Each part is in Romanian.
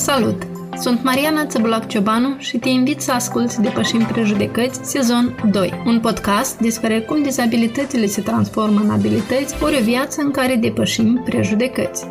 Salut! Sunt Mariana Țăbulac Ciobanu și te invit să asculți Depășim Prejudecăți, sezon 2, un podcast despre cum dizabilitățile se transformă în abilități, ori o viață în care depășim prejudecăți.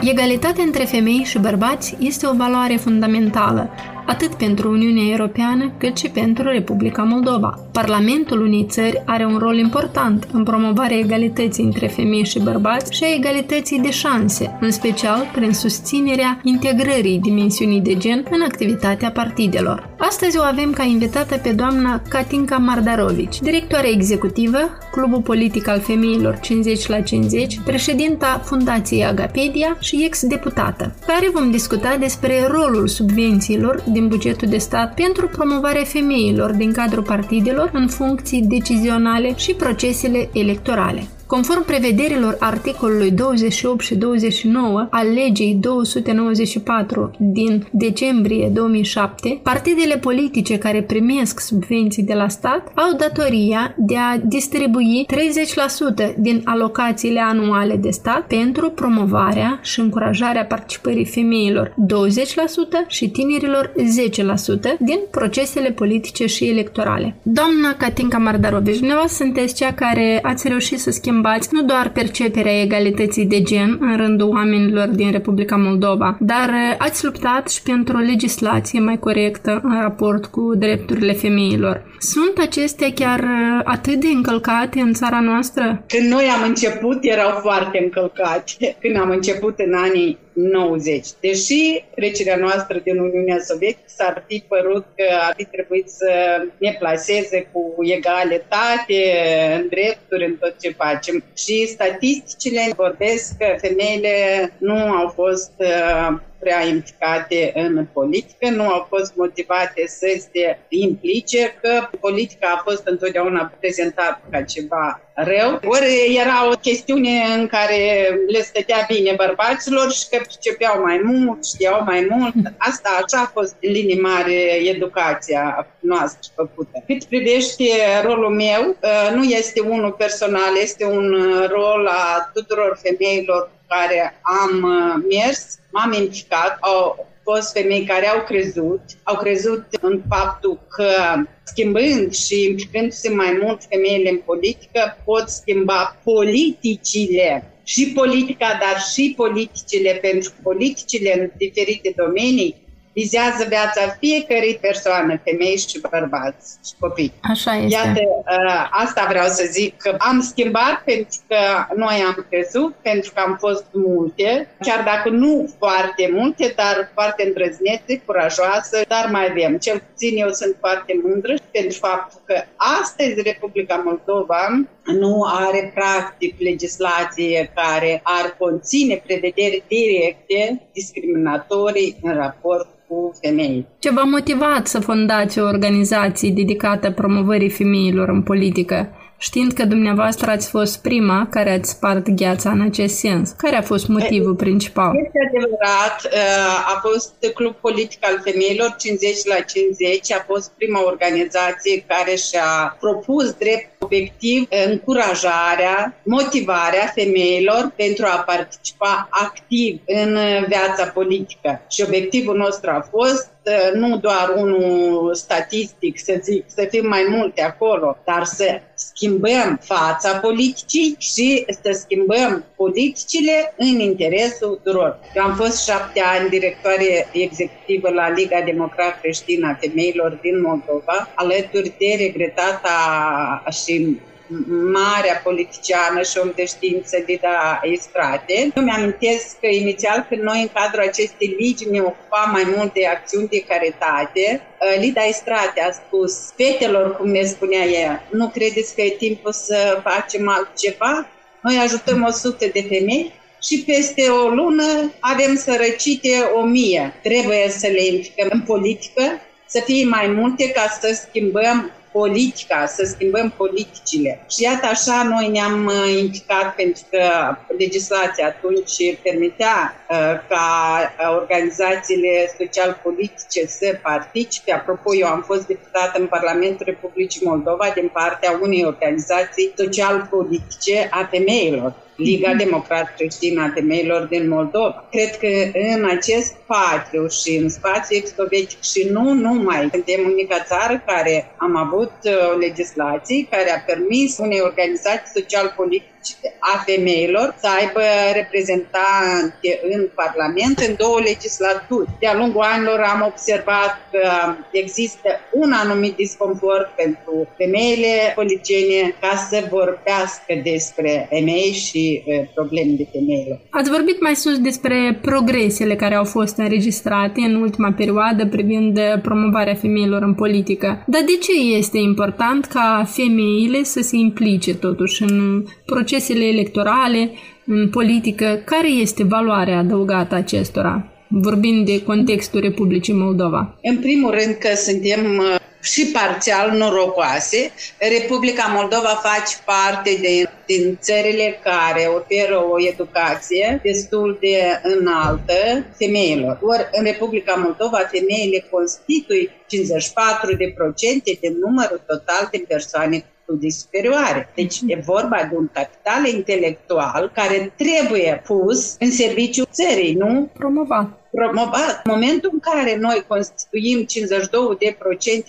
Egalitatea între femei și bărbați este o valoare fundamentală, atât pentru Uniunea Europeană cât și pentru Republica Moldova. Parlamentul unei țări are un rol important în promovarea egalității între femei și bărbați și a egalității de șanse, în special prin susținerea integrării dimensiunii de gen în activitatea partidelor. Astăzi o avem ca invitată pe doamna Katinka Mardarovici, directoare executivă, Clubul Politic al Femeilor 50 la 50, președinta Fundației Agapedia și ex-deputată, care vom discuta despre rolul subvențiilor din bugetul de stat pentru promovarea femeilor din cadrul partidelor în funcții decizionale și procesele electorale. Conform prevederilor articolului 28 și 29 al legii 294 din decembrie 2007, partidele politice care primesc subvenții de la stat au datoria de a distribui 30% din alocațiile anuale de stat pentru promovarea și încurajarea participării femeilor 20% și tinerilor 10% din procesele politice și electorale. Doamna Katinka Mardarovici, dumneavoastră sunteți cea care ați reușit să schimbați schimbați nu doar perceperea egalității de gen în rândul oamenilor din Republica Moldova, dar uh, ați luptat și pentru o legislație mai corectă în raport cu drepturile femeilor. Sunt acestea chiar uh, atât de încălcate în țara noastră? Când noi am început, erau foarte încălcate. Când am început în anii 90. Deși trecerea noastră din Uniunea Sovietică s-ar fi părut că ar fi trebuit să ne placeze cu egalitate în drepturi, în tot ce facem. Și statisticile vorbesc că femeile nu au fost uh, prea implicate în politică, nu au fost motivate să se implice, că politica a fost întotdeauna prezentată ca ceva rău, ori era o chestiune în care le stătea bine bărbaților și că percepeau mai mult, știau mai mult. Asta așa a fost în linii mare educația noastră făcută. Cât privește rolul meu, ă, nu este unul personal, este un rol a tuturor femeilor care am ă, mers, m-am implicat, au fost femei care au crezut, au crezut în faptul că schimbând și implicându-se mai mult femeile în politică, pot schimba politicile și politica, dar și politicile, pentru politicile în diferite domenii vizează viața fiecărei persoane, femei și bărbați și copii. Așa este. Iată, ă, asta vreau să zic, că am schimbat pentru că noi am crezut, pentru că am fost multe, chiar dacă nu foarte multe, dar foarte îndrăznețe, curajoase, dar mai avem. Cel puțin eu sunt foarte mândră pentru faptul că astăzi Republica Moldova nu are practic legislație care ar conține prevederi directe discriminatorii în raport cu femei. Ce v-a motivat să fondați o organizație dedicată promovării femeilor în politică? știind că dumneavoastră ați fost prima care ați spart gheața în acest sens. Care a fost motivul principal? Este adevărat, uh, a fost Club Politic al Femeilor 50 la 50, a fost prima organizație care și-a propus drept obiectiv încurajarea, motivarea femeilor pentru a participa activ în viața politică. Și obiectivul nostru a fost uh, nu doar unul statistic, să zic, să fim mai multe acolo, dar să schimbăm fața politicii și să schimbăm politicile în interesul tuturor. Eu am fost șapte ani directoare executivă la Liga Democrat Creștină a Femeilor din Moldova, alături de regretata și marea politiciană și om de știință Lida Estrate. Eu mi-amintesc că inițial când noi în cadrul acestei legi ne ocupam mai mult de acțiuni de caritate, uh, Lida Estrate a spus fetelor, cum ne spunea ea, nu credeți că e timpul să facem altceva? Noi ajutăm 100 de femei și peste o lună avem sărăcite o mie. Trebuie să le implicăm în politică, să fie mai multe ca să schimbăm politica, să schimbăm politicile. Și iată așa noi ne-am uh, implicat pentru că legislația atunci permitea uh, ca uh, organizațiile social-politice să participe. Apropo, eu am fost deputat în Parlamentul Republicii Moldova din partea unei organizații social-politice a femeilor. Liga mhm. Democrat Creștină a Femeilor din Moldova. Cred că în acest spațiu și în spațiu extrovetic și nu numai, suntem unica țară care am avut uh, legislații care a permis unei organizații social-politice a femeilor să aibă reprezentante în Parlament în două legislaturi. De-a lungul anilor am observat că există un anumit disconfort pentru femeile politiciene ca să vorbească despre femei și probleme de femeilor. Ați vorbit mai sus despre progresele care au fost înregistrate în ultima perioadă privind promovarea femeilor în politică. Dar de ce este important ca femeile să se implice totuși în procesele electorale, în politică? Care este valoarea adăugată acestora? vorbind de contextul Republicii Moldova? În primul rând că suntem și parțial norocoase. Republica Moldova face parte de, din țările care oferă o educație destul de înaltă femeilor. Ori în Republica Moldova femeile constituie 54% de procente din numărul total de persoane studii superioare. Deci e vorba de un capital intelectual care trebuie pus în serviciu țării, nu promovat promovat. În momentul în care noi constituim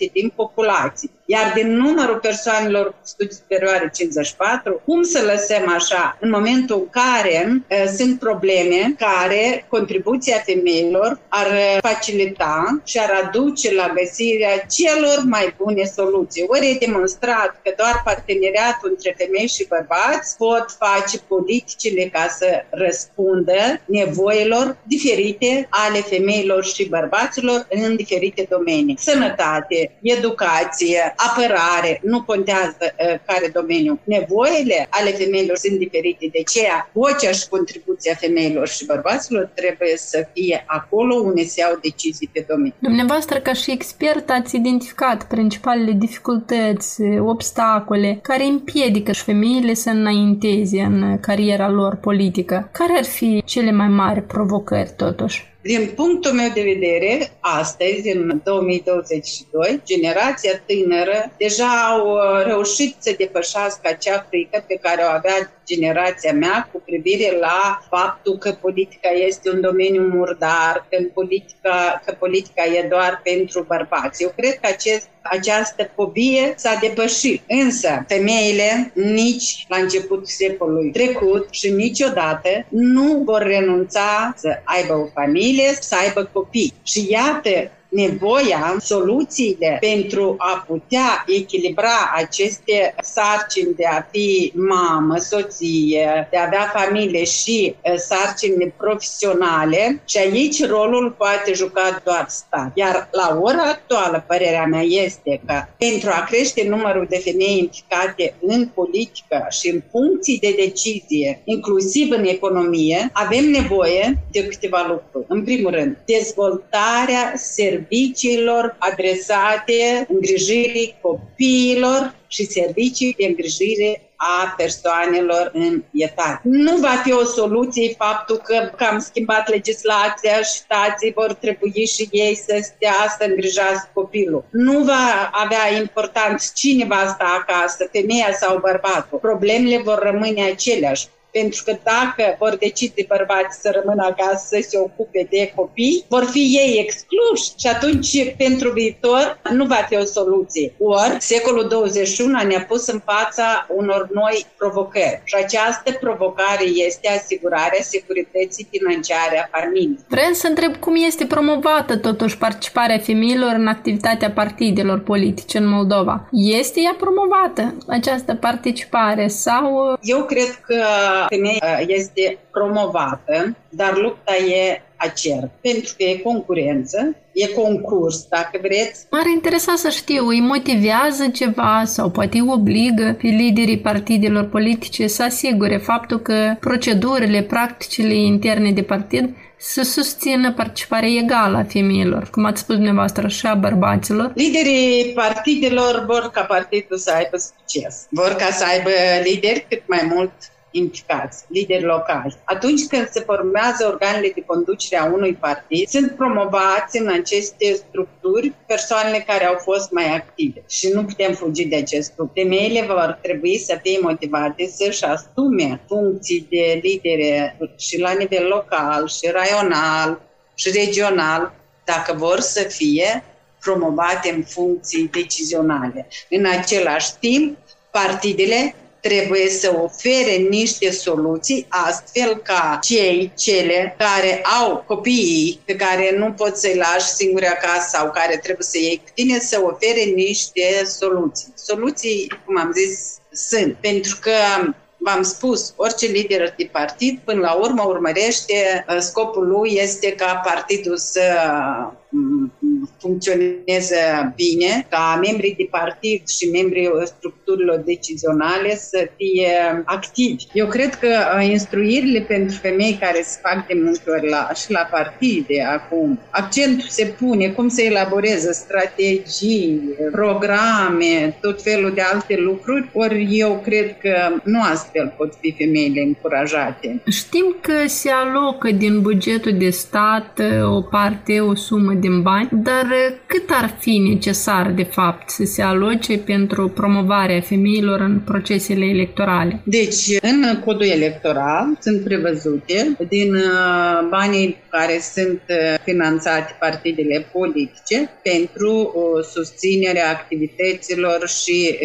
52% din populație, iar din numărul persoanelor cu studii superioare 54, cum să lăsăm așa în momentul în care uh, sunt probleme care contribuția femeilor ar facilita și ar aduce la găsirea celor mai bune soluții. Ori e demonstrat că doar parteneriatul între femei și bărbați pot face politicile ca să răspundă nevoilor diferite ale femeilor și bărbaților în diferite domenii. Sănătate, educație, apărare, nu contează uh, care domeniu. Nevoile ale femeilor sunt diferite, de aceea vocea și contribuția femeilor și bărbaților trebuie să fie acolo unde se iau decizii pe domeniu. Dumneavoastră, ca și expert, ați identificat principalele dificultăți, obstacole care împiedică și femeile să înainteze în cariera lor politică. Care ar fi cele mai mari provocări, totuși? Din punctul meu de vedere, astăzi, în 2022, generația tânără deja au uh, reușit să depășească acea frică pe care o avea generația mea cu privire la faptul că politica este un domeniu murdar, că, politica, că politica e doar pentru bărbați. Eu cred că acest această fobie s-a depășit. Însă, femeile nici la începutul secolului trecut și niciodată nu vor renunța să aibă o familie, să aibă copii. Și iată, nevoia, soluțiile pentru a putea echilibra aceste sarcini de a fi mamă, soție, de a avea familie și sarcini profesionale și aici rolul poate juca doar stat. Iar la ora actuală, părerea mea este că pentru a crește numărul de femei implicate în politică și în funcții de decizie, inclusiv în economie, avem nevoie de câteva lucruri. În primul rând, dezvoltarea serviciilor serviciilor adresate îngrijirii copiilor și servicii de îngrijire a persoanelor în etat. Nu va fi o soluție faptul că, că am schimbat legislația și stații vor trebui și ei să stea să îngrijească copilul. Nu va avea important cine va sta acasă, femeia sau bărbatul. Problemele vor rămâne aceleași pentru că dacă vor decide bărbați să rămână acasă să se ocupe de copii, vor fi ei excluși și atunci pentru viitor nu va fi o soluție. Ori secolul 21 ne-a pus în fața unor noi provocări și această provocare este asigurarea securității financiare a familiei. Vreau să întreb cum este promovată totuși participarea femeilor în activitatea partidelor politice în Moldova. Este ea promovată, această participare sau... Eu cred că femeia este promovată, dar lupta e acer, pentru că e concurență, e concurs, dacă vreți. M-ar interesa să știu, îi motivează ceva sau poate îi obligă pe liderii partidelor politice să asigure faptul că procedurile, practicile interne de partid să susțină participarea egală a femeilor, cum ați spus dumneavoastră, și a bărbaților? Liderii partidelor vor ca partidul să aibă succes. Vor ca să aibă lideri cât mai mult implicați, lideri locali. Atunci când se formează organele de conducere a unui partid, sunt promovați în aceste structuri persoanele care au fost mai active și nu putem fugi de acest lucru. Femeile vor trebui să fie motivate să-și asume funcții de lidere și la nivel local și raional și regional, dacă vor să fie promovate în funcții decizionale. În același timp, partidele trebuie să ofere niște soluții astfel ca cei, cele care au copiii pe care nu pot să-i lași singuri acasă sau care trebuie să iei cu tine să ofere niște soluții. Soluții, cum am zis, sunt. Pentru că v-am spus, orice lider de partid, până la urmă, urmărește, scopul lui este ca partidul să funcționeze bine, ca membrii de partid și membrii structurilor decizionale să fie activi. Eu cred că uh, instruirile pentru femei care se fac de multe ori la, și la partide acum, accentul se pune cum să elaboreze strategii, programe, tot felul de alte lucruri, ori eu cred că nu astfel pot fi femeile încurajate. Știm că se alocă din bugetul de stat uh, o parte, o sumă din bani, dar cât ar fi necesar, de fapt, să se aloce pentru promovarea femeilor în procesele electorale? Deci, în codul electoral sunt prevăzute din uh, banii care sunt uh, finanțate partidele politice pentru uh, susținerea activităților și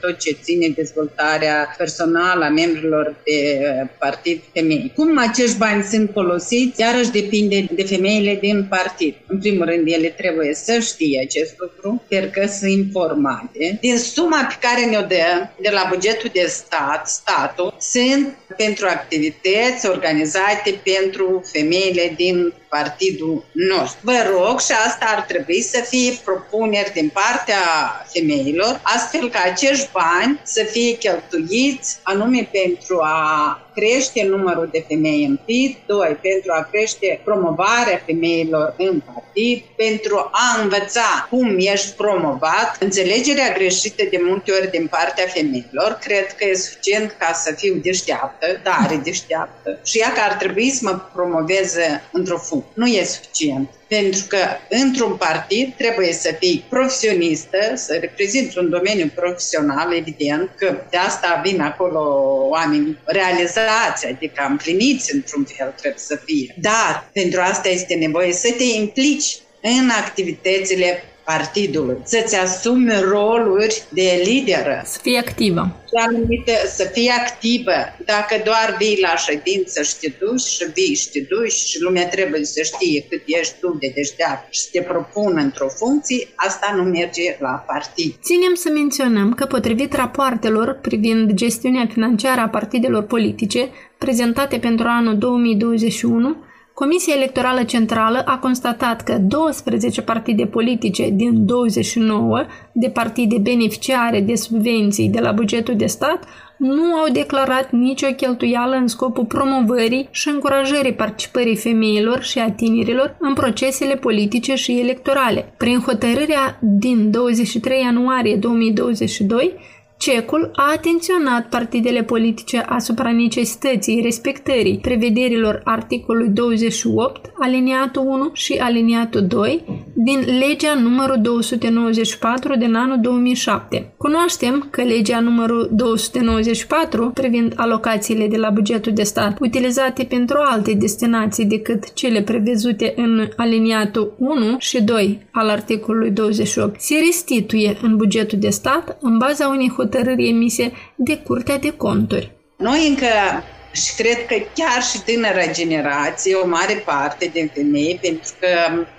tot ce ține dezvoltarea personală a membrilor de partid femei. Cum acești bani sunt folosiți, iarăși depinde de femeile din partid. În primul rând, ele trebuie să știe acest lucru, sper că sunt informate. Din suma pe care ne-o dă de la bugetul de stat, statul, sunt pentru activități organizate pentru femeile din partidul nostru. Vă rog și asta ar trebui să fie propuneri din partea femeilor, astfel ca acești bani să fie cheltuiți anume pentru a crește numărul de femei în PID, doi, pentru a crește promovarea femeilor în partid, pentru a învăța cum ești promovat. Înțelegerea greșită de multe ori din partea femeilor, cred că e suficient ca să fiu deșteaptă, tare deșteaptă, și ea că ar trebui să mă promoveze într-o funcție. Nu e suficient. Pentru că într-un partid trebuie să fii profesionistă, să reprezinți un domeniu profesional, evident, că de asta vin acolo oameni realizați, adică împliniți într-un fel trebuie să fie. Dar pentru asta este nevoie să te implici în activitățile partidului, să-ți asumi roluri de lideră. Să fii activă. Anumită, să fii activă. Dacă doar vii la ședință și te duci și vii și te duci și lumea trebuie să știe cât ești tu de deștept și te propun într-o funcție, asta nu merge la partid. Ținem să menționăm că potrivit rapoartelor privind gestiunea financiară a partidelor politice prezentate pentru anul 2021, Comisia Electorală Centrală a constatat că 12 partide politice din 29 de partide beneficiare de subvenții de la bugetul de stat nu au declarat nicio cheltuială în scopul promovării și încurajării participării femeilor și a tinerilor în procesele politice și electorale. Prin hotărârea din 23 ianuarie 2022, Cecul a atenționat partidele politice asupra necesității respectării prevederilor articolului 28, aliniatul 1 și aliniatul 2 din legea numărul 294 din anul 2007. Cunoaștem că legea numărul 294 privind alocațiile de la bugetul de stat utilizate pentru alte destinații decât cele prevăzute în aliniatul 1 și 2 al articolului 28 se restituie în bugetul de stat în baza unei hotărâri hotărâri emise de Curtea de Conturi. Noi încă și cred că chiar și tânăra generație, o mare parte din femei, pentru că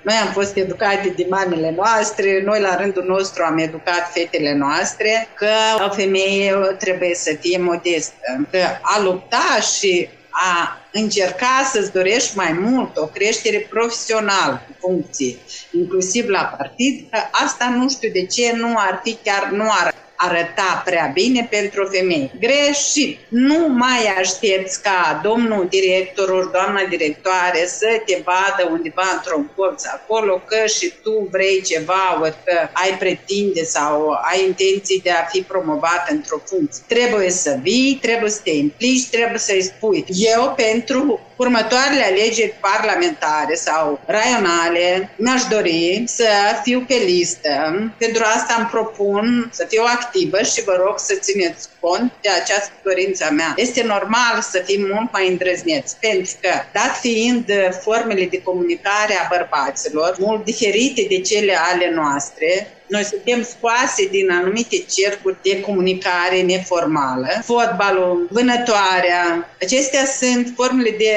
noi am fost educate de mamele noastre, noi la rândul nostru am educat fetele noastre că o femeie trebuie să fie modestă, că a lupta și a încerca să-ți dorești mai mult o creștere profesională cu funcție, inclusiv la partid, că asta nu știu de ce nu ar fi chiar, nu ar arăta prea bine pentru femei. Greșit! Nu mai aștepți ca domnul director ori doamna directoare să te vadă undeva într-un colț acolo că și tu vrei ceva ori că ai pretinde sau ai intenții de a fi promovat într-o funcție. Trebuie să vii, trebuie să te implici, trebuie să-i spui. Eu pentru următoarele alegeri parlamentare sau raionale mi-aș dori să fiu pe listă. Pentru asta îmi propun să fiu activă și vă rog să țineți cont de această dorință mea. Este normal să fim mult mai îndrăzneți, pentru că, dat fiind formele de comunicare a bărbaților, mult diferite de cele ale noastre, noi suntem scoase din anumite cercuri de comunicare neformală. Fotbalul, vânătoarea, acestea sunt formele de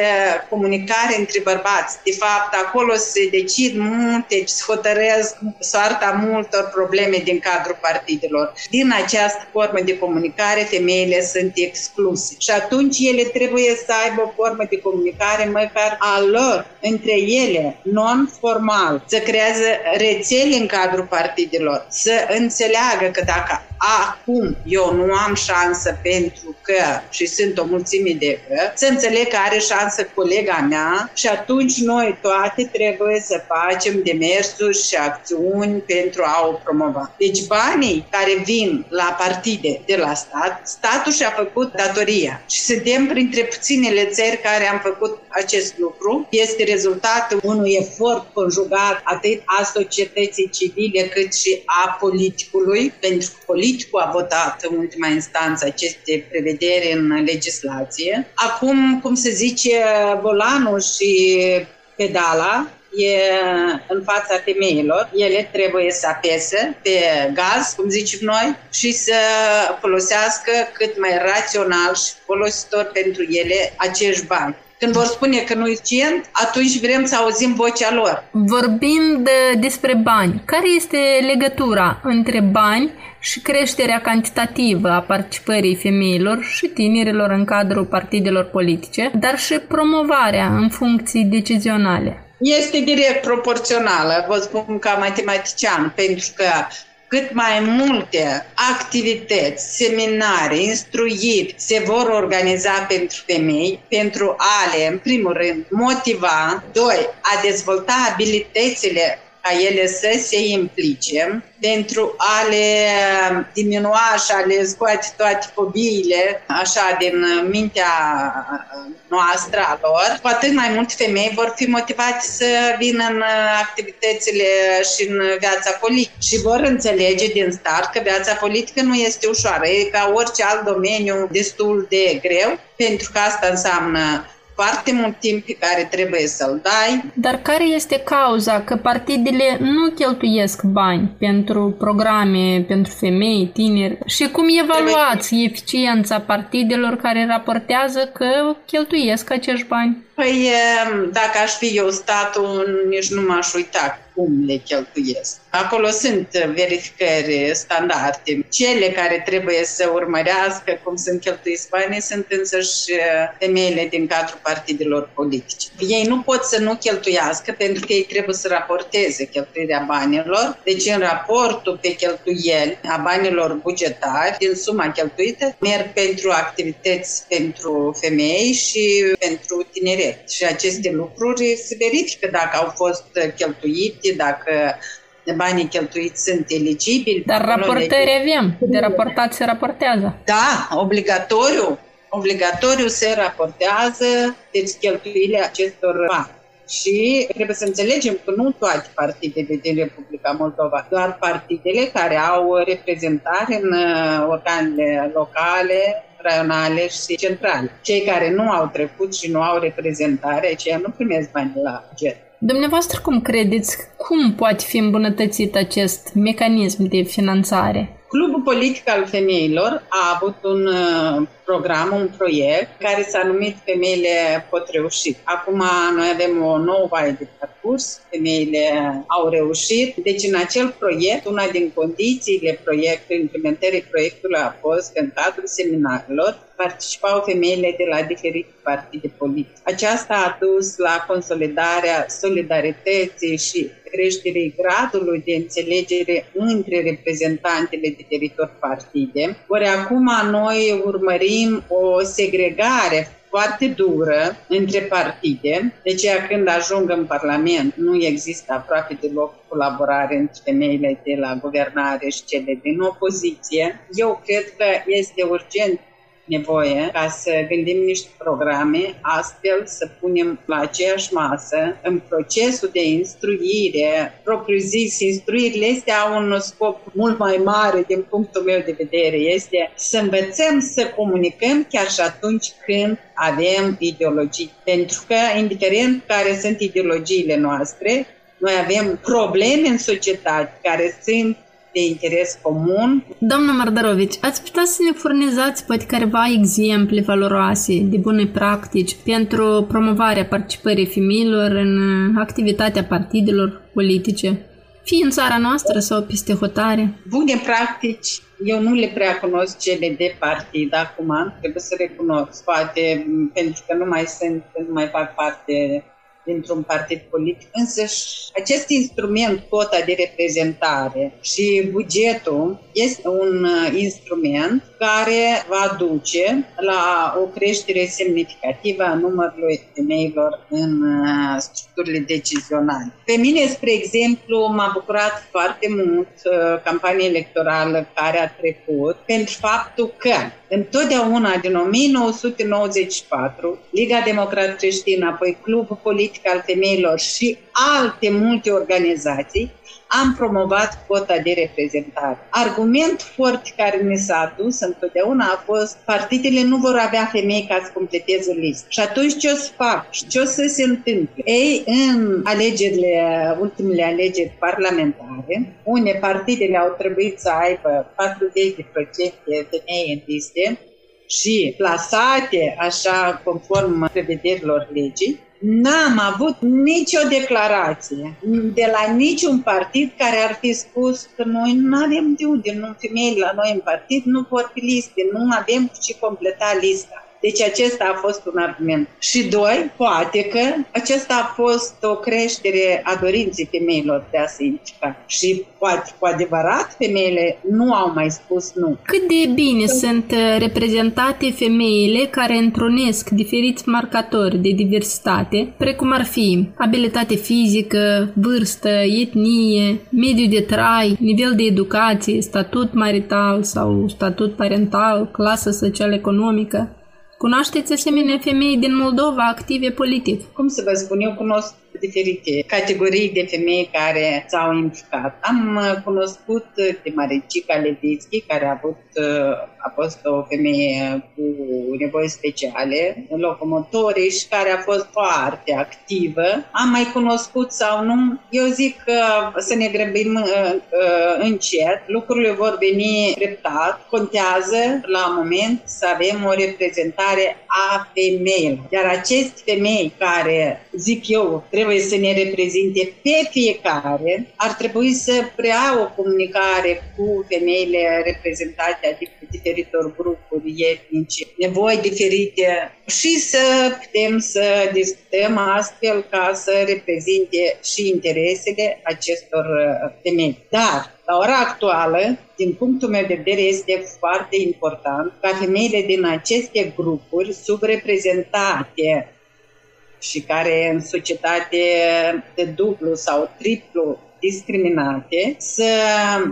comunicare între bărbați. De fapt, acolo se decid multe, se hotărăsc soarta multor probleme din cadrul partidelor. Din această formă de comunicare, femeile sunt excluse. Și atunci ele trebuie să aibă o formă de comunicare măcar a lor, între ele, non-formal, să creează rețele în cadrul partidelor copiilor să înțeleagă că dacă acum eu nu am șansă pentru că și sunt o mulțime de că, să înțeleg că are șansă colega mea și atunci noi toate trebuie să facem demersuri și acțiuni pentru a o promova. Deci banii care vin la partide de la stat, statul și-a făcut datoria și suntem printre puținele țări care am făcut acest lucru. Este rezultatul unui efort conjugat atât a societății civile cât și a politicului, pentru că politicul a votat în ultima instanță aceste prevederi în legislație. Acum, cum se zice, volanul și pedala e în fața femeilor. Ele trebuie să apese pe gaz, cum zicem noi, și să folosească cât mai rațional și folositor pentru ele acești bani. Când vor spune că nu e suficient, atunci vrem să auzim vocea lor. Vorbind despre bani, care este legătura între bani și creșterea cantitativă a participării femeilor și tinerilor în cadrul partidelor politice, dar și promovarea în funcții decizionale? Este direct proporțională, vă spun ca matematician, pentru că cât mai multe activități, seminarii, instruiri se vor organiza pentru femei, pentru a le, în primul rând, motiva, doi, a dezvolta abilitățile ca ele să se implice pentru a le diminua și a le scoate toate fobiile așa din mintea noastră a lor, cu atât mai mult femei vor fi motivate să vină în activitățile și în viața politică. Și vor înțelege din start că viața politică nu este ușoară, e ca orice alt domeniu destul de greu, pentru că asta înseamnă foarte mult timp pe care trebuie să-l dai. Dar care este cauza că partidele nu cheltuiesc bani pentru programe, pentru femei, tineri? Și cum evaluați trebuie... eficiența partidelor care raportează că cheltuiesc acești bani? Păi, dacă aș fi eu statul, nici nu m-aș uita cum le cheltuiesc. Acolo sunt verificări standarde. Cele care trebuie să urmărească cum sunt cheltuiți banii sunt însăși femeile din cadrul partidelor politice. Ei nu pot să nu cheltuiască pentru că ei trebuie să raporteze cheltuirea banilor. Deci în raportul pe cheltuieli a banilor bugetari, din suma cheltuită, merg pentru activități pentru femei și pentru tineret. Și aceste lucruri se verifică dacă au fost cheltuite plătite, dacă banii cheltuiți sunt eligibili. Dar raportări avem, de raportat se raportează. Da, obligatoriu, obligatoriu se raportează deci cheltuielile acestor bani. Și trebuie să înțelegem că nu toate partidele din Republica Moldova, doar partidele care au reprezentare în uh, organele locale, raionale și centrale. Cei care nu au trecut și nu au reprezentare, aceia nu primesc bani la buget. Dumneavoastră cum credeți, cum poate fi îmbunătățit acest mecanism de finanțare? Clubul Politic al Femeilor a avut un uh, program, un proiect care s-a numit Femeile pot reuși. Acum noi avem o nouă vaie de parcurs, femeile au reușit. Deci în acel proiect, una din condițiile proiectului, implementării proiectului a fost că în cadrul seminarilor participau femeile de la diferite partide politice. Aceasta a dus la consolidarea solidarității și creșterii gradului de înțelegere între reprezentantele pe teritoriul partide. Ori acum noi urmărim o segregare foarte dură între partide. De aceea când ajung în Parlament nu există aproape deloc colaborare între femeile de la guvernare și cele din opoziție. Eu cred că este urgent nevoie ca să gândim niște programe, astfel să punem la aceeași masă în procesul de instruire, propriu zis, instruirile astea au un scop mult mai mare din punctul meu de vedere, este să învățăm să comunicăm chiar și atunci când avem ideologii. Pentru că, indiferent care sunt ideologiile noastre, noi avem probleme în societate care sunt de interes comun. Doamna Mardarovici, ați putea să ne furnizați poate careva exemple valoroase de bune practici pentru promovarea participării femeilor în activitatea partidelor politice, fie în țara noastră sau peste hotare? Bune practici eu nu le prea cunosc cele de partid acum, trebuie să recunosc, poate pentru că nu mai sunt, nu mai fac parte dintr-un partid politic, însă acest instrument, cota de reprezentare și bugetul, este un uh, instrument care va duce la o creștere semnificativă a numărului femeilor în uh, structurile decizionale. Pe mine, spre exemplu, m-a bucurat foarte mult uh, campania electorală care a trecut pentru faptul că întotdeauna din 1994 Liga Democrat Creștină, apoi Clubul Politic al Femeilor și alte multe organizații am promovat cota de reprezentare. Argument foarte care ne s-a adus întotdeauna a fost partidele nu vor avea femei ca să completeze listă. Și atunci ce o să fac? Și ce o să se întâmple? Ei, în alegerile, ultimele alegeri parlamentare, unde partidele au trebuit să aibă 40% femei în liste, și plasate așa conform prevederilor legii, N-am avut nicio declarație de la niciun partid care ar fi spus că noi nu avem de unde, nu femei la noi în partid nu pot fi liste, nu avem cu ce completa lista. Deci acesta a fost un argument. Și doi, poate că acesta a fost o creștere a dorinței femeilor de a se implica. Și poate cu adevărat femeile nu au mai spus nu. Cât de bine sunt uh, reprezentate femeile care întrunesc diferiți marcatori de diversitate, precum ar fi abilitate fizică, vârstă, etnie, mediu de trai, nivel de educație, statut marital sau statut parental, clasă social-economică. Cunoașteți asemenea femei din Moldova active politic? Cum să vă spun, eu cunosc diferite categorii de femei care s-au implicat. Am uh, cunoscut de Maricica Levitski, care a avut uh, a fost o femeie cu nevoi speciale, locomotorii și care a fost foarte activă. Am mai cunoscut sau nu, eu zic că să ne grăbim uh, încet, lucrurile vor veni treptat, contează la moment să avem o reprezentare a femeilor. Iar aceste femei care, zic eu, trebuie trebuie să ne reprezinte pe fiecare, ar trebui să prea o comunicare cu femeile reprezentate de diferitor grupuri etnice, nevoi diferite și să putem să discutăm astfel ca să reprezinte și interesele acestor uh, femei. Dar la ora actuală, din punctul meu de vedere, este foarte important ca femeile din aceste grupuri subreprezentate și care în societate de dublu sau triplu discriminate, să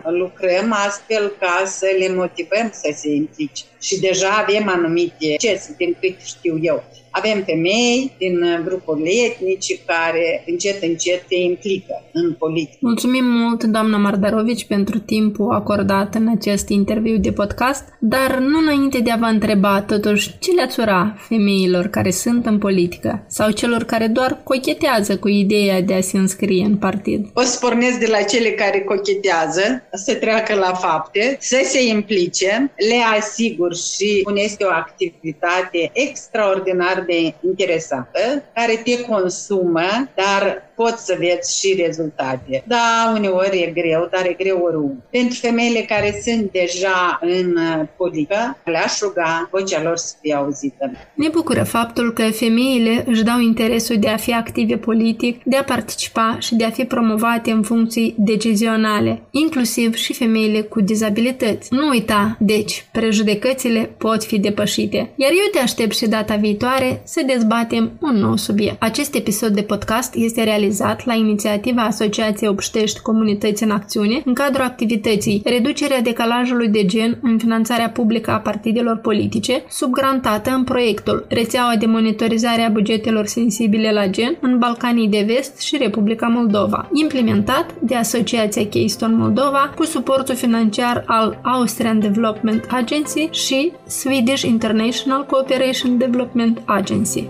lucrăm astfel ca să le motivăm să se implice. Și deja avem anumite ce din cât știu eu, avem femei din grupurile etnice care încet, încet se implică în politică. Mulțumim mult, doamna Mardarovici, pentru timpul acordat în acest interviu de podcast, dar nu înainte de a vă întreba, totuși, ce le-ați ura femeilor care sunt în politică sau celor care doar cochetează cu ideea de a se înscrie în partid? O să pornesc de la cele care cochetează, să treacă la fapte, să se implice, le asigur și este o activitate extraordinar de interesată, care te consumă, dar poți să vezi și rezultate. Da, uneori e greu, dar e greu oriunde. Pentru femeile care sunt deja în uh, politică, le-aș ruga vocea lor să fie auzită. Ne bucură faptul că femeile își dau interesul de a fi active politic, de a participa și de a fi promovate în funcții decizionale, inclusiv și femeile cu dizabilități. Nu uita, deci, prejudecățile pot fi depășite. Iar eu te aștept și data viitoare să dezbatem un nou subiect. Acest episod de podcast este realizat la inițiativa Asociației Obștești Comunități în Acțiune în cadrul activității Reducerea decalajului de gen în finanțarea publică a partidelor politice, subgrantată în proiectul Rețeaua de monitorizare a bugetelor sensibile la gen în Balcanii de Vest și Republica Moldova, implementat de Asociația Keystone Moldova cu suportul financiar al Austrian Development Agency și Swedish International Cooperation Development Agency.